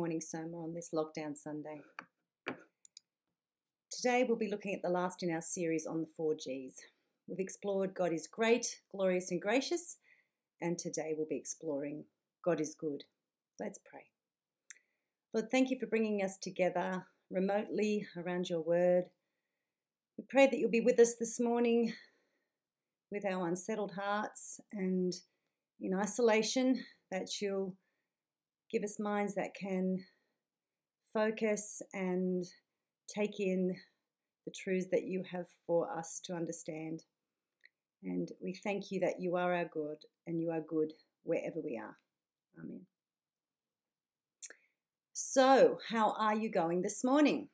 Morning Soma on this lockdown Sunday. Today we'll be looking at the last in our series on the four G's. We've explored God is great, glorious, and gracious, and today we'll be exploring God is good. Let's pray. Lord, thank you for bringing us together remotely around your word. We pray that you'll be with us this morning with our unsettled hearts and in isolation, that you'll give us minds that can focus and take in the truths that you have for us to understand. And we thank you that you are our good and you are good wherever we are. Amen. So, how are you going this morning?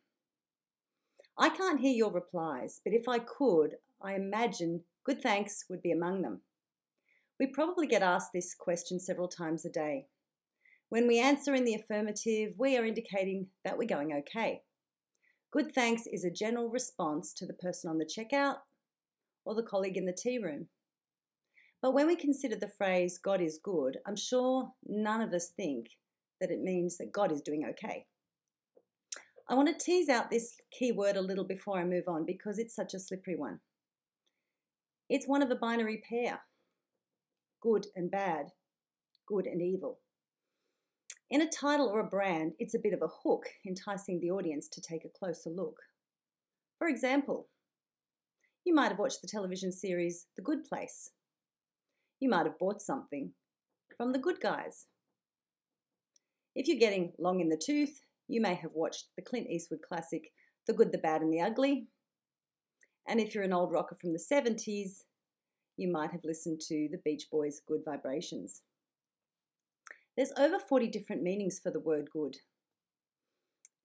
I can't hear your replies, but if I could, I imagine good thanks would be among them. We probably get asked this question several times a day. When we answer in the affirmative, we are indicating that we're going okay. Good thanks is a general response to the person on the checkout or the colleague in the tea room. But when we consider the phrase God is good, I'm sure none of us think that it means that God is doing okay. I want to tease out this key word a little before I move on because it's such a slippery one. It's one of a binary pair good and bad, good and evil. In a title or a brand, it's a bit of a hook, enticing the audience to take a closer look. For example, you might have watched the television series The Good Place. You might have bought something from The Good Guys. If you're getting long in the tooth, you may have watched the Clint Eastwood classic The Good, the Bad, and the Ugly. And if you're an old rocker from the 70s, you might have listened to the Beach Boys' Good Vibrations. There's over 40 different meanings for the word good.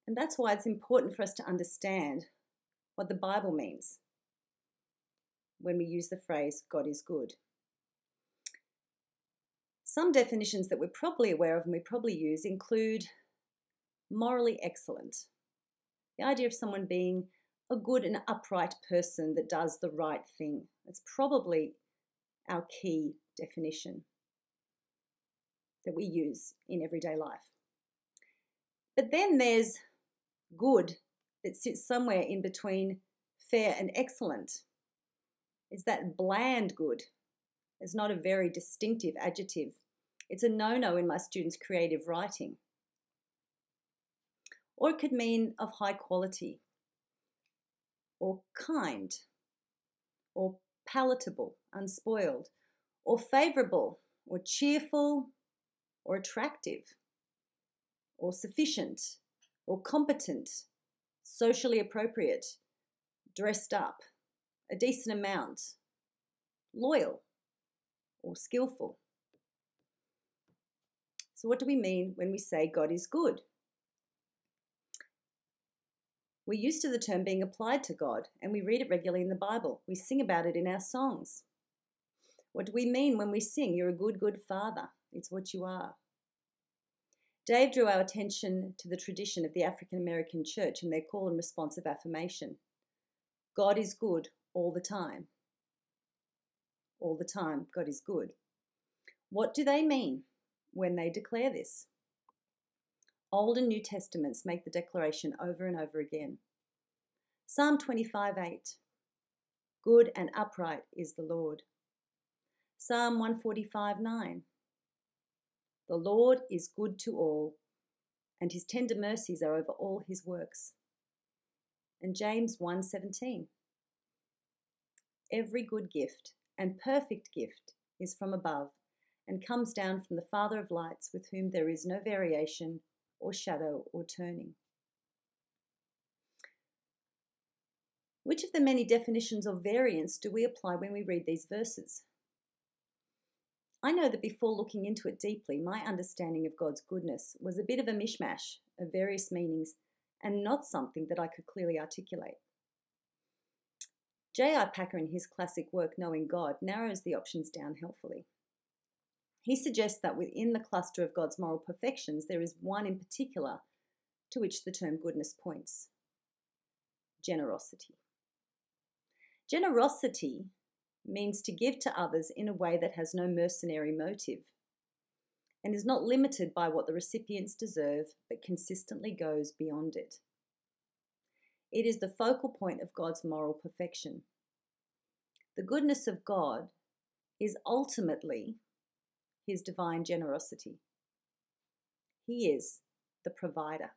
And that's why it's important for us to understand what the Bible means when we use the phrase God is good. Some definitions that we're probably aware of and we probably use include morally excellent. The idea of someone being a good and upright person that does the right thing. That's probably our key definition that we use in everyday life. But then there's good that sits somewhere in between fair and excellent. Is that bland good? It's not a very distinctive adjective. It's a no no in my students' creative writing. Or it could mean of high quality, or kind, or palatable, unspoiled, or favourable, or cheerful, or attractive, or sufficient, or competent, socially appropriate, dressed up, a decent amount, loyal, or skillful. So, what do we mean when we say God is good? We're used to the term being applied to God, and we read it regularly in the Bible. We sing about it in our songs. What do we mean when we sing, You're a good, good father? It's what you are. Dave drew our attention to the tradition of the African American church and their call and response of affirmation God is good all the time. All the time, God is good. What do they mean when they declare this? Old and New Testaments make the declaration over and over again. Psalm 25 8 Good and upright is the Lord. Psalm 145 9 the Lord is good to all, and his tender mercies are over all his works. And James 1:17 Every good gift and perfect gift is from above and comes down from the Father of lights with whom there is no variation or shadow or turning. Which of the many definitions of variance do we apply when we read these verses? I know that before looking into it deeply, my understanding of God's goodness was a bit of a mishmash of various meanings and not something that I could clearly articulate. J.I. Packer, in his classic work Knowing God, narrows the options down helpfully. He suggests that within the cluster of God's moral perfections, there is one in particular to which the term goodness points generosity. Generosity means to give to others in a way that has no mercenary motive. and is not limited by what the recipients deserve, but consistently goes beyond it. It is the focal point of God's moral perfection. The goodness of God is ultimately his divine generosity. He is the provider.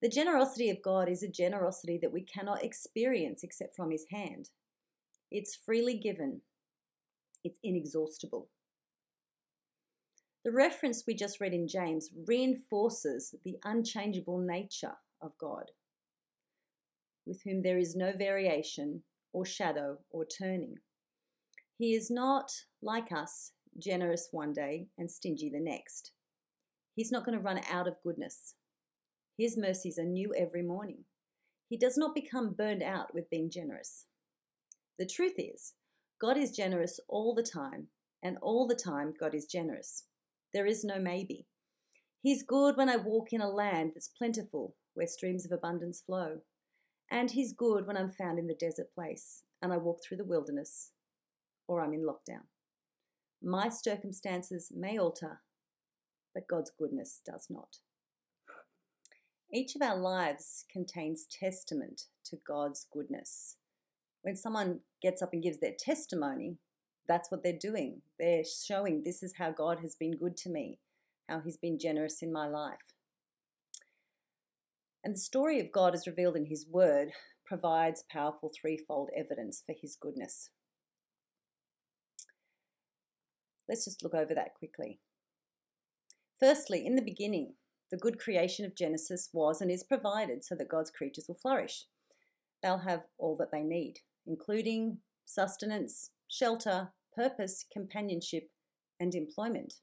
The generosity of God is a generosity that we cannot experience except from his hand. It's freely given, it's inexhaustible. The reference we just read in James reinforces the unchangeable nature of God, with whom there is no variation or shadow or turning. He is not, like us, generous one day and stingy the next. He's not going to run out of goodness. His mercies are new every morning. He does not become burned out with being generous. The truth is, God is generous all the time, and all the time, God is generous. There is no maybe. He's good when I walk in a land that's plentiful, where streams of abundance flow. And He's good when I'm found in the desert place and I walk through the wilderness or I'm in lockdown. My circumstances may alter, but God's goodness does not. Each of our lives contains testament to God's goodness. When someone gets up and gives their testimony, that's what they're doing. They're showing this is how God has been good to me, how He's been generous in my life. And the story of God as revealed in His Word provides powerful threefold evidence for His goodness. Let's just look over that quickly. Firstly, in the beginning, the good creation of Genesis was and is provided so that God's creatures will flourish. They'll have all that they need, including sustenance, shelter, purpose, companionship, and employment.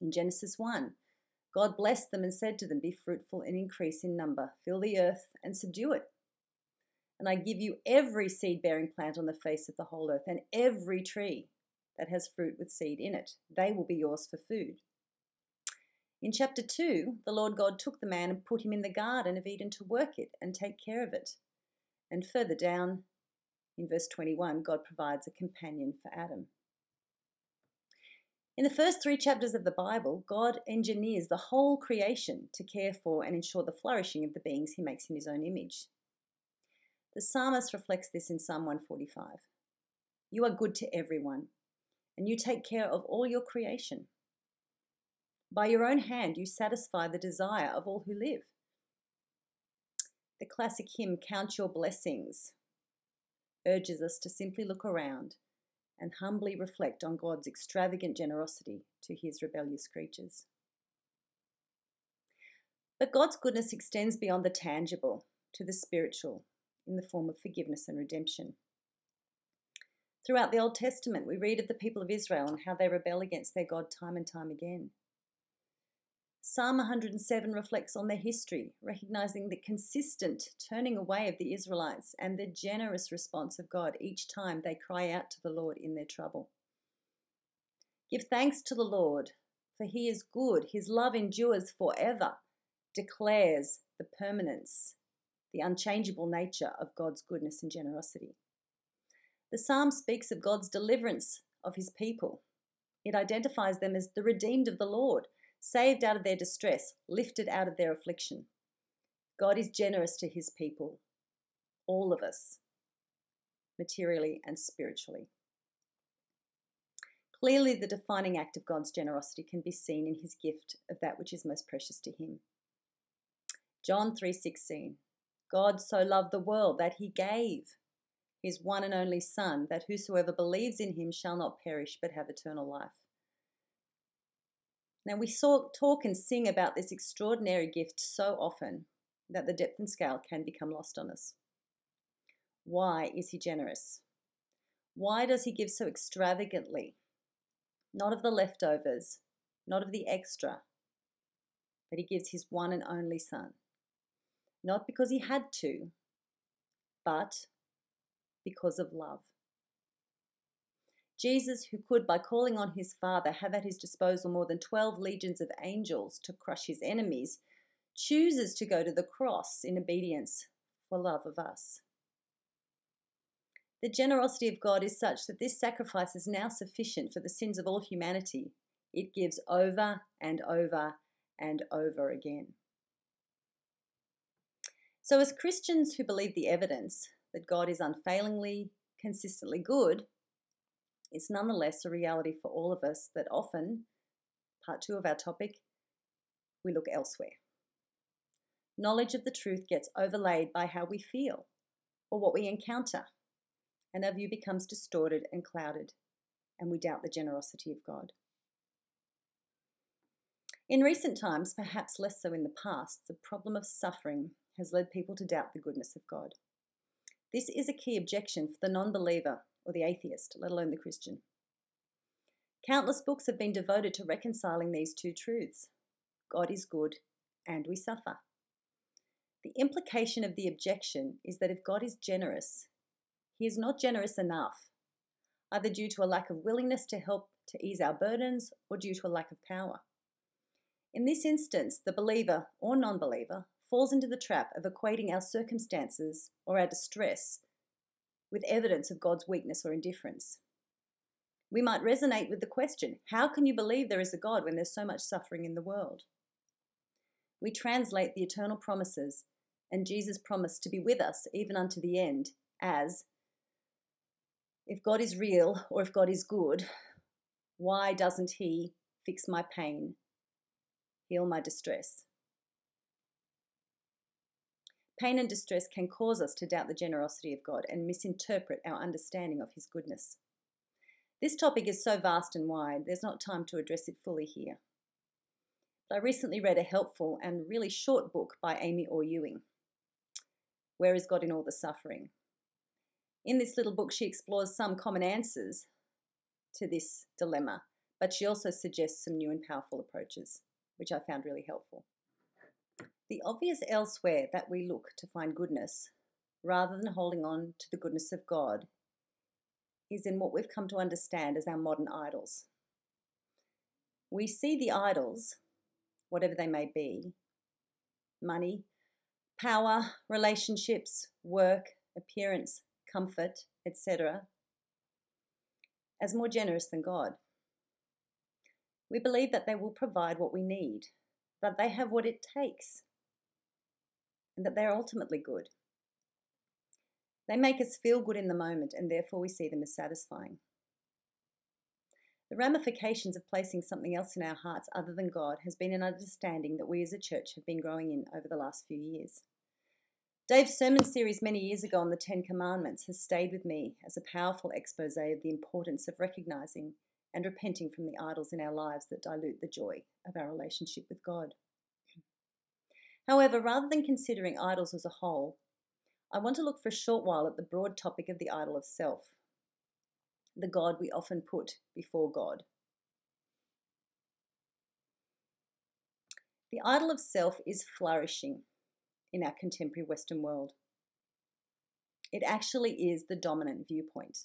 In Genesis 1, God blessed them and said to them, Be fruitful and increase in number, fill the earth and subdue it. And I give you every seed bearing plant on the face of the whole earth, and every tree that has fruit with seed in it. They will be yours for food. In chapter 2, the Lord God took the man and put him in the Garden of Eden to work it and take care of it. And further down, in verse 21, God provides a companion for Adam. In the first three chapters of the Bible, God engineers the whole creation to care for and ensure the flourishing of the beings he makes in his own image. The psalmist reflects this in Psalm 145. You are good to everyone, and you take care of all your creation. By your own hand, you satisfy the desire of all who live. The classic hymn, Count Your Blessings, urges us to simply look around and humbly reflect on God's extravagant generosity to his rebellious creatures. But God's goodness extends beyond the tangible to the spiritual in the form of forgiveness and redemption. Throughout the Old Testament, we read of the people of Israel and how they rebel against their God time and time again. Psalm 107 reflects on their history, recognizing the consistent turning away of the Israelites and the generous response of God each time they cry out to the Lord in their trouble. Give thanks to the Lord, for he is good. His love endures forever, declares the permanence, the unchangeable nature of God's goodness and generosity. The psalm speaks of God's deliverance of his people. It identifies them as the redeemed of the Lord saved out of their distress, lifted out of their affliction. God is generous to his people, all of us, materially and spiritually. Clearly, the defining act of God's generosity can be seen in his gift of that which is most precious to him. John 3:16 God so loved the world that he gave his one and only son that whosoever believes in him shall not perish but have eternal life. Now, we saw, talk and sing about this extraordinary gift so often that the depth and scale can become lost on us. Why is he generous? Why does he give so extravagantly? Not of the leftovers, not of the extra, but he gives his one and only son. Not because he had to, but because of love. Jesus, who could, by calling on his Father, have at his disposal more than 12 legions of angels to crush his enemies, chooses to go to the cross in obedience for love of us. The generosity of God is such that this sacrifice is now sufficient for the sins of all humanity. It gives over and over and over again. So, as Christians who believe the evidence that God is unfailingly, consistently good, it's nonetheless a reality for all of us that often, part two of our topic, we look elsewhere. Knowledge of the truth gets overlaid by how we feel or what we encounter, and our view becomes distorted and clouded, and we doubt the generosity of God. In recent times, perhaps less so in the past, the problem of suffering has led people to doubt the goodness of God. This is a key objection for the non believer or the atheist, let alone the Christian. Countless books have been devoted to reconciling these two truths God is good and we suffer. The implication of the objection is that if God is generous, he is not generous enough, either due to a lack of willingness to help to ease our burdens or due to a lack of power. In this instance, the believer or non believer falls into the trap of equating our circumstances or our distress with evidence of God's weakness or indifference. We might resonate with the question how can you believe there is a God when there's so much suffering in the world? We translate the eternal promises and Jesus' promise to be with us even unto the end as if God is real or if God is good, why doesn't He fix my pain, heal my distress? Pain and distress can cause us to doubt the generosity of God and misinterpret our understanding of His goodness. This topic is so vast and wide, there's not time to address it fully here. But I recently read a helpful and really short book by Amy Orr Ewing. Where is God in all the suffering? In this little book, she explores some common answers to this dilemma, but she also suggests some new and powerful approaches, which I found really helpful. The obvious elsewhere that we look to find goodness, rather than holding on to the goodness of God, is in what we've come to understand as our modern idols. We see the idols, whatever they may be money, power, relationships, work, appearance, comfort, etc., as more generous than God. We believe that they will provide what we need, that they have what it takes and that they are ultimately good. They make us feel good in the moment, and therefore we see them as satisfying. The ramifications of placing something else in our hearts other than God has been an understanding that we as a church have been growing in over the last few years. Dave's sermon series many years ago on the Ten Commandments has stayed with me as a powerful expose of the importance of recognizing and repenting from the idols in our lives that dilute the joy of our relationship with God. However, rather than considering idols as a whole, I want to look for a short while at the broad topic of the idol of self, the God we often put before God. The idol of self is flourishing in our contemporary Western world. It actually is the dominant viewpoint.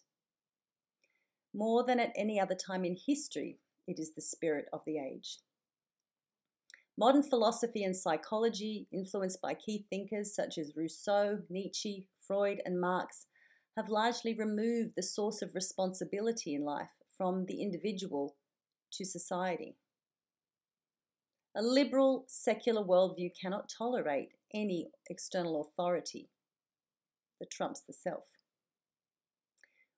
More than at any other time in history, it is the spirit of the age. Modern philosophy and psychology, influenced by key thinkers such as Rousseau, Nietzsche, Freud, and Marx, have largely removed the source of responsibility in life from the individual to society. A liberal, secular worldview cannot tolerate any external authority that trumps the self.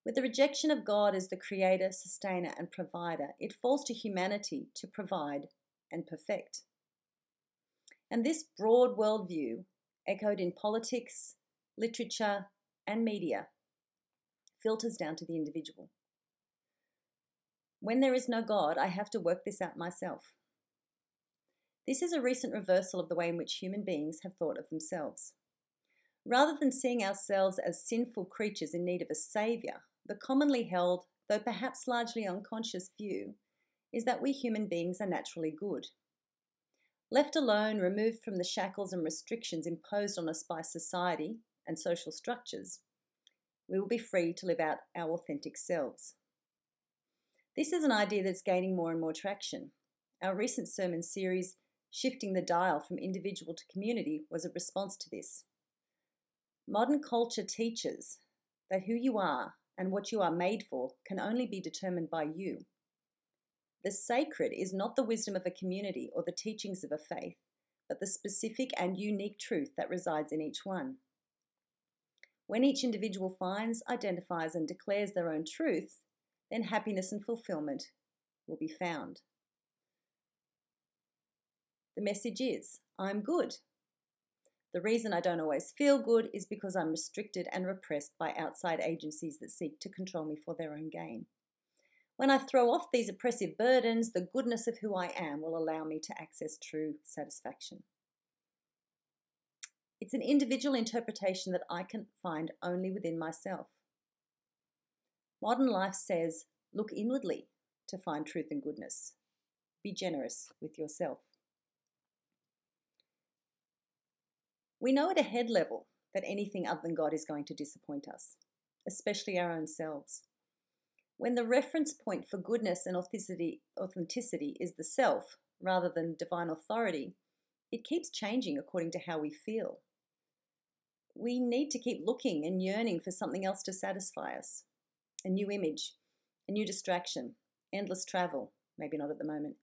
With the rejection of God as the creator, sustainer, and provider, it falls to humanity to provide and perfect. And this broad worldview, echoed in politics, literature, and media, filters down to the individual. When there is no God, I have to work this out myself. This is a recent reversal of the way in which human beings have thought of themselves. Rather than seeing ourselves as sinful creatures in need of a saviour, the commonly held, though perhaps largely unconscious view is that we human beings are naturally good. Left alone, removed from the shackles and restrictions imposed on us by society and social structures, we will be free to live out our authentic selves. This is an idea that's gaining more and more traction. Our recent sermon series, Shifting the Dial from Individual to Community, was a response to this. Modern culture teaches that who you are and what you are made for can only be determined by you. The sacred is not the wisdom of a community or the teachings of a faith, but the specific and unique truth that resides in each one. When each individual finds, identifies, and declares their own truth, then happiness and fulfillment will be found. The message is I'm good. The reason I don't always feel good is because I'm restricted and repressed by outside agencies that seek to control me for their own gain. When I throw off these oppressive burdens, the goodness of who I am will allow me to access true satisfaction. It's an individual interpretation that I can find only within myself. Modern life says, look inwardly to find truth and goodness. Be generous with yourself. We know at a head level that anything other than God is going to disappoint us, especially our own selves. When the reference point for goodness and authenticity, authenticity is the self rather than divine authority, it keeps changing according to how we feel. We need to keep looking and yearning for something else to satisfy us a new image, a new distraction, endless travel, maybe not at the moment,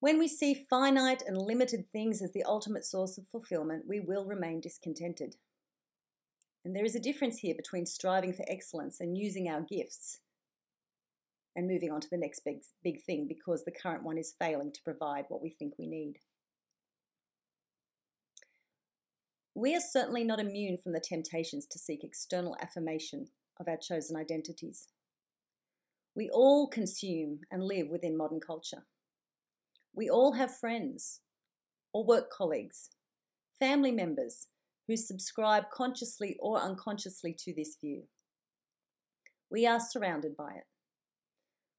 when we see finite and limited things as the ultimate source of fulfillment, we will remain discontented. And there is a difference here between striving for excellence and using our gifts and moving on to the next big, big thing because the current one is failing to provide what we think we need. We are certainly not immune from the temptations to seek external affirmation of our chosen identities. We all consume and live within modern culture. We all have friends or work colleagues, family members who subscribe consciously or unconsciously to this view. We are surrounded by it.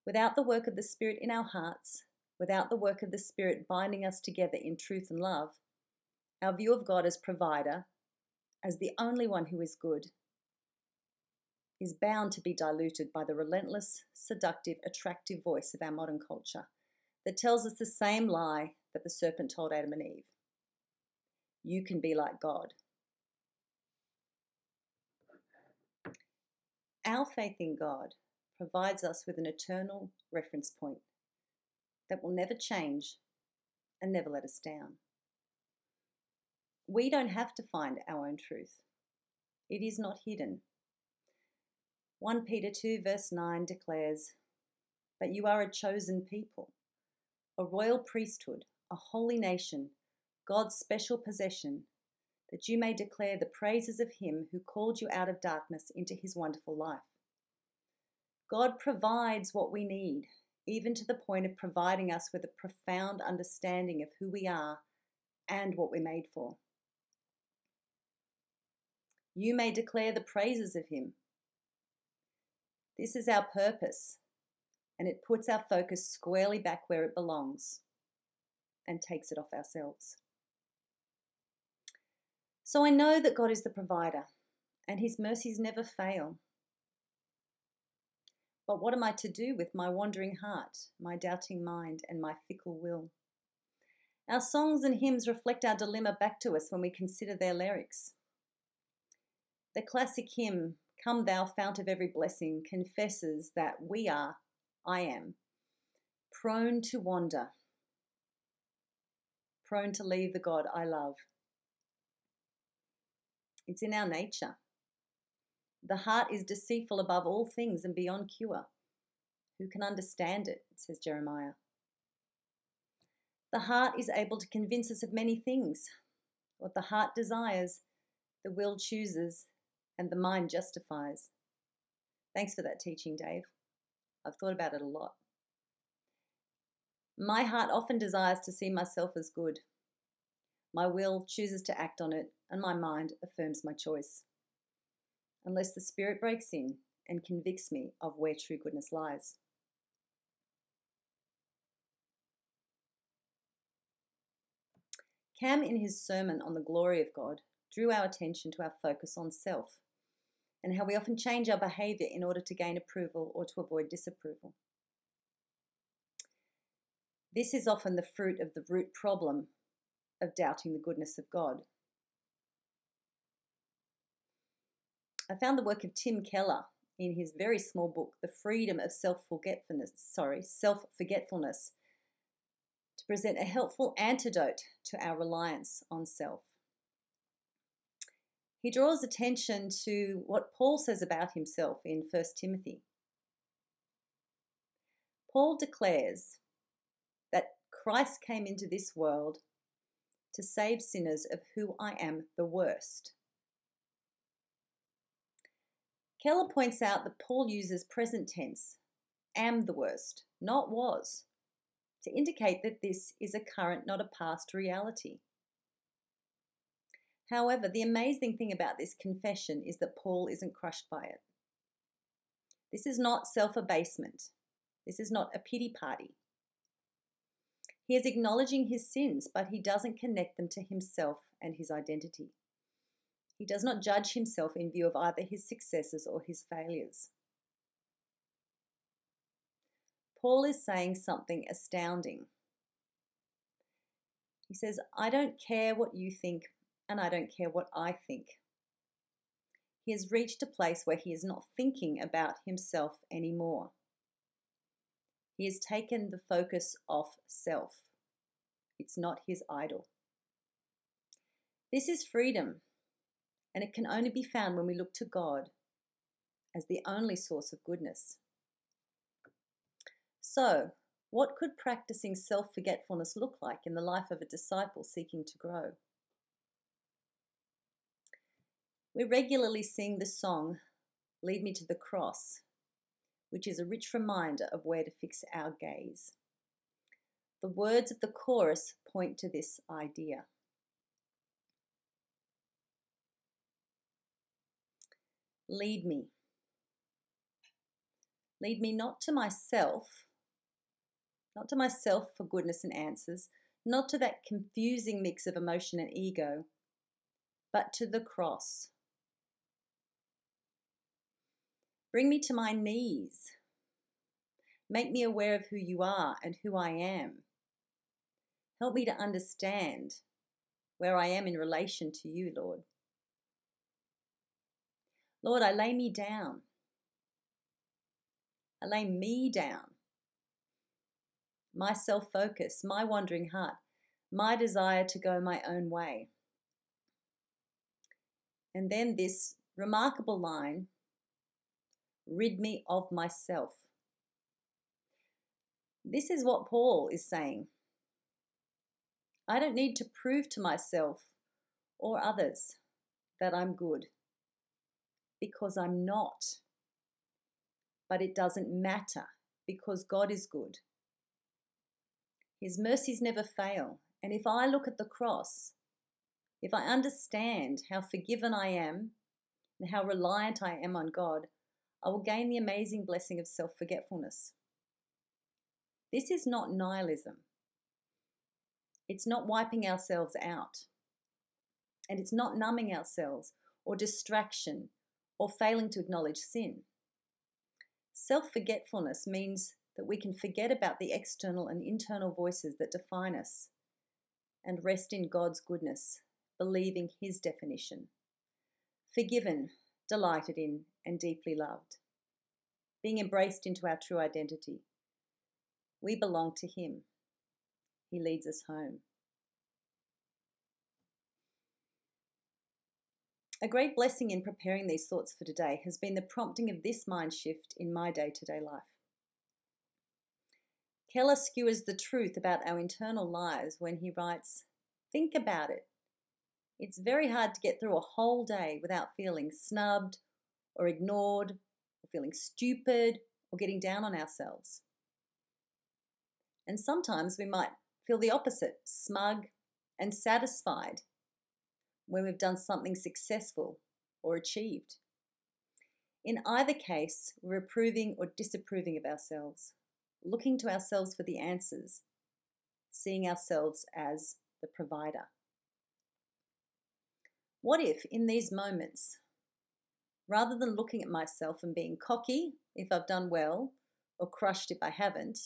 Without the work of the Spirit in our hearts, without the work of the Spirit binding us together in truth and love, our view of God as provider, as the only one who is good, is bound to be diluted by the relentless, seductive, attractive voice of our modern culture that tells us the same lie that the serpent told Adam and Eve. You can be like God. Our faith in God provides us with an eternal reference point that will never change and never let us down. We don't have to find our own truth, it is not hidden. 1 Peter 2, verse 9 declares, But you are a chosen people a royal priesthood, a holy nation, God's special possession, that you may declare the praises of him who called you out of darkness into his wonderful life. God provides what we need, even to the point of providing us with a profound understanding of who we are and what we're made for. You may declare the praises of him. This is our purpose and it puts our focus squarely back where it belongs and takes it off ourselves. So I know that God is the provider and his mercies never fail. But what am I to do with my wandering heart, my doubting mind, and my fickle will? Our songs and hymns reflect our dilemma back to us when we consider their lyrics. The classic hymn, Come Thou Fount of Every Blessing, confesses that we are I am prone to wander, prone to leave the God I love. It's in our nature. The heart is deceitful above all things and beyond cure. Who can understand it? says Jeremiah. The heart is able to convince us of many things. What the heart desires, the will chooses, and the mind justifies. Thanks for that teaching, Dave. I've thought about it a lot. My heart often desires to see myself as good. My will chooses to act on it, and my mind affirms my choice. Unless the Spirit breaks in and convicts me of where true goodness lies. Cam, in his sermon on the glory of God, drew our attention to our focus on self and how we often change our behavior in order to gain approval or to avoid disapproval. This is often the fruit of the root problem of doubting the goodness of God. I found the work of Tim Keller in his very small book, The Freedom of Self-Forgetfulness, sorry, Self-Forgetfulness, to present a helpful antidote to our reliance on self. He draws attention to what Paul says about himself in 1 Timothy. Paul declares that Christ came into this world to save sinners of who I am the worst. Keller points out that Paul uses present tense, am the worst, not was, to indicate that this is a current, not a past reality. However, the amazing thing about this confession is that Paul isn't crushed by it. This is not self abasement. This is not a pity party. He is acknowledging his sins, but he doesn't connect them to himself and his identity. He does not judge himself in view of either his successes or his failures. Paul is saying something astounding. He says, I don't care what you think, and I don't care what I think. He has reached a place where he is not thinking about himself anymore. He has taken the focus off self. It's not his idol. This is freedom and it can only be found when we look to God as the only source of goodness. So, what could practicing self forgetfulness look like in the life of a disciple seeking to grow? We regularly sing the song, Lead Me to the Cross, which is a rich reminder of where to fix our gaze. The words of the chorus point to this idea. Lead me. Lead me not to myself, not to myself for goodness and answers, not to that confusing mix of emotion and ego, but to the cross. Bring me to my knees. Make me aware of who you are and who I am. Help me to understand where I am in relation to you, Lord. Lord, I lay me down. I lay me down. My self focus, my wandering heart, my desire to go my own way. And then this remarkable line rid me of myself. This is what Paul is saying. I don't need to prove to myself or others that I'm good because I'm not. But it doesn't matter because God is good. His mercies never fail. And if I look at the cross, if I understand how forgiven I am and how reliant I am on God, I will gain the amazing blessing of self forgetfulness. This is not nihilism. It's not wiping ourselves out. And it's not numbing ourselves or distraction or failing to acknowledge sin. Self forgetfulness means that we can forget about the external and internal voices that define us and rest in God's goodness, believing His definition. Forgiven, delighted in, and deeply loved. Being embraced into our true identity. We belong to Him. He leads us home. A great blessing in preparing these thoughts for today has been the prompting of this mind shift in my day to day life. Keller skewers the truth about our internal lives when he writes, Think about it. It's very hard to get through a whole day without feeling snubbed or ignored or feeling stupid or getting down on ourselves. And sometimes we might feel the opposite smug and satisfied when we've done something successful or achieved. In either case, we're approving or disapproving of ourselves, looking to ourselves for the answers, seeing ourselves as the provider. What if, in these moments, rather than looking at myself and being cocky if I've done well or crushed if I haven't,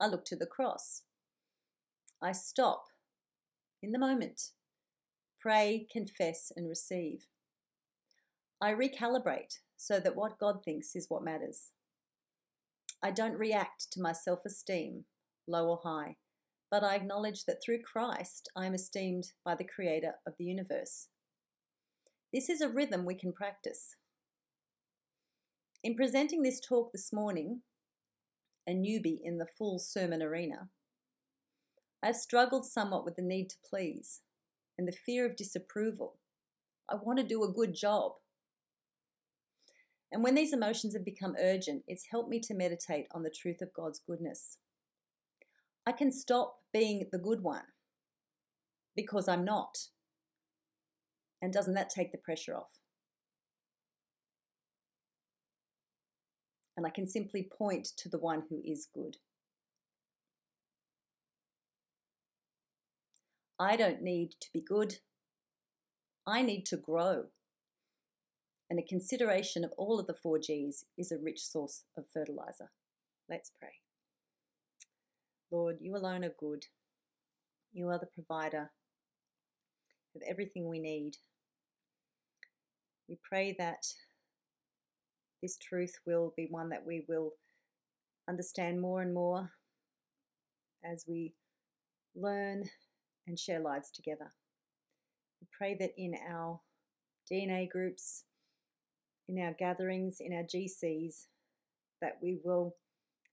I look to the cross? I stop in the moment Pray, confess, and receive. I recalibrate so that what God thinks is what matters. I don't react to my self esteem, low or high, but I acknowledge that through Christ I am esteemed by the Creator of the universe. This is a rhythm we can practice. In presenting this talk this morning, a newbie in the full sermon arena, I've struggled somewhat with the need to please and the fear of disapproval. I want to do a good job. And when these emotions have become urgent, it's helped me to meditate on the truth of God's goodness. I can stop being the good one because I'm not. And doesn't that take the pressure off? And I can simply point to the one who is good. I don't need to be good. I need to grow and a consideration of all of the four G's is a rich source of fertilizer. Let's pray. Lord, you alone are good. You are the provider of everything we need. We pray that this truth will be one that we will understand more and more as we learn and share lives together. We pray that in our DNA groups, in our gatherings, in our GCs, that we will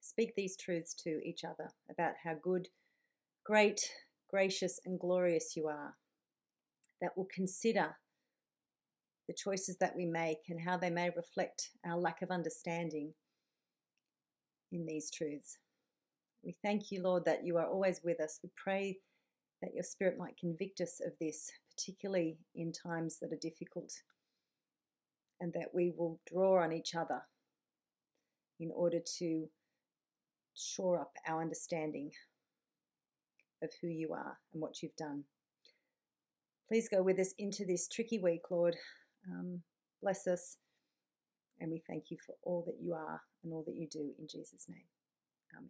speak these truths to each other about how good, great, gracious, and glorious you are. That we'll consider the choices that we make and how they may reflect our lack of understanding in these truths. We thank you, Lord, that you are always with us. We pray that your Spirit might convict us of this, particularly in times that are difficult and that we will draw on each other in order to shore up our understanding of who you are and what you've done. Please go with us into this tricky week, Lord. Um, bless us, and we thank you for all that you are and all that you do in Jesus' name. Amen.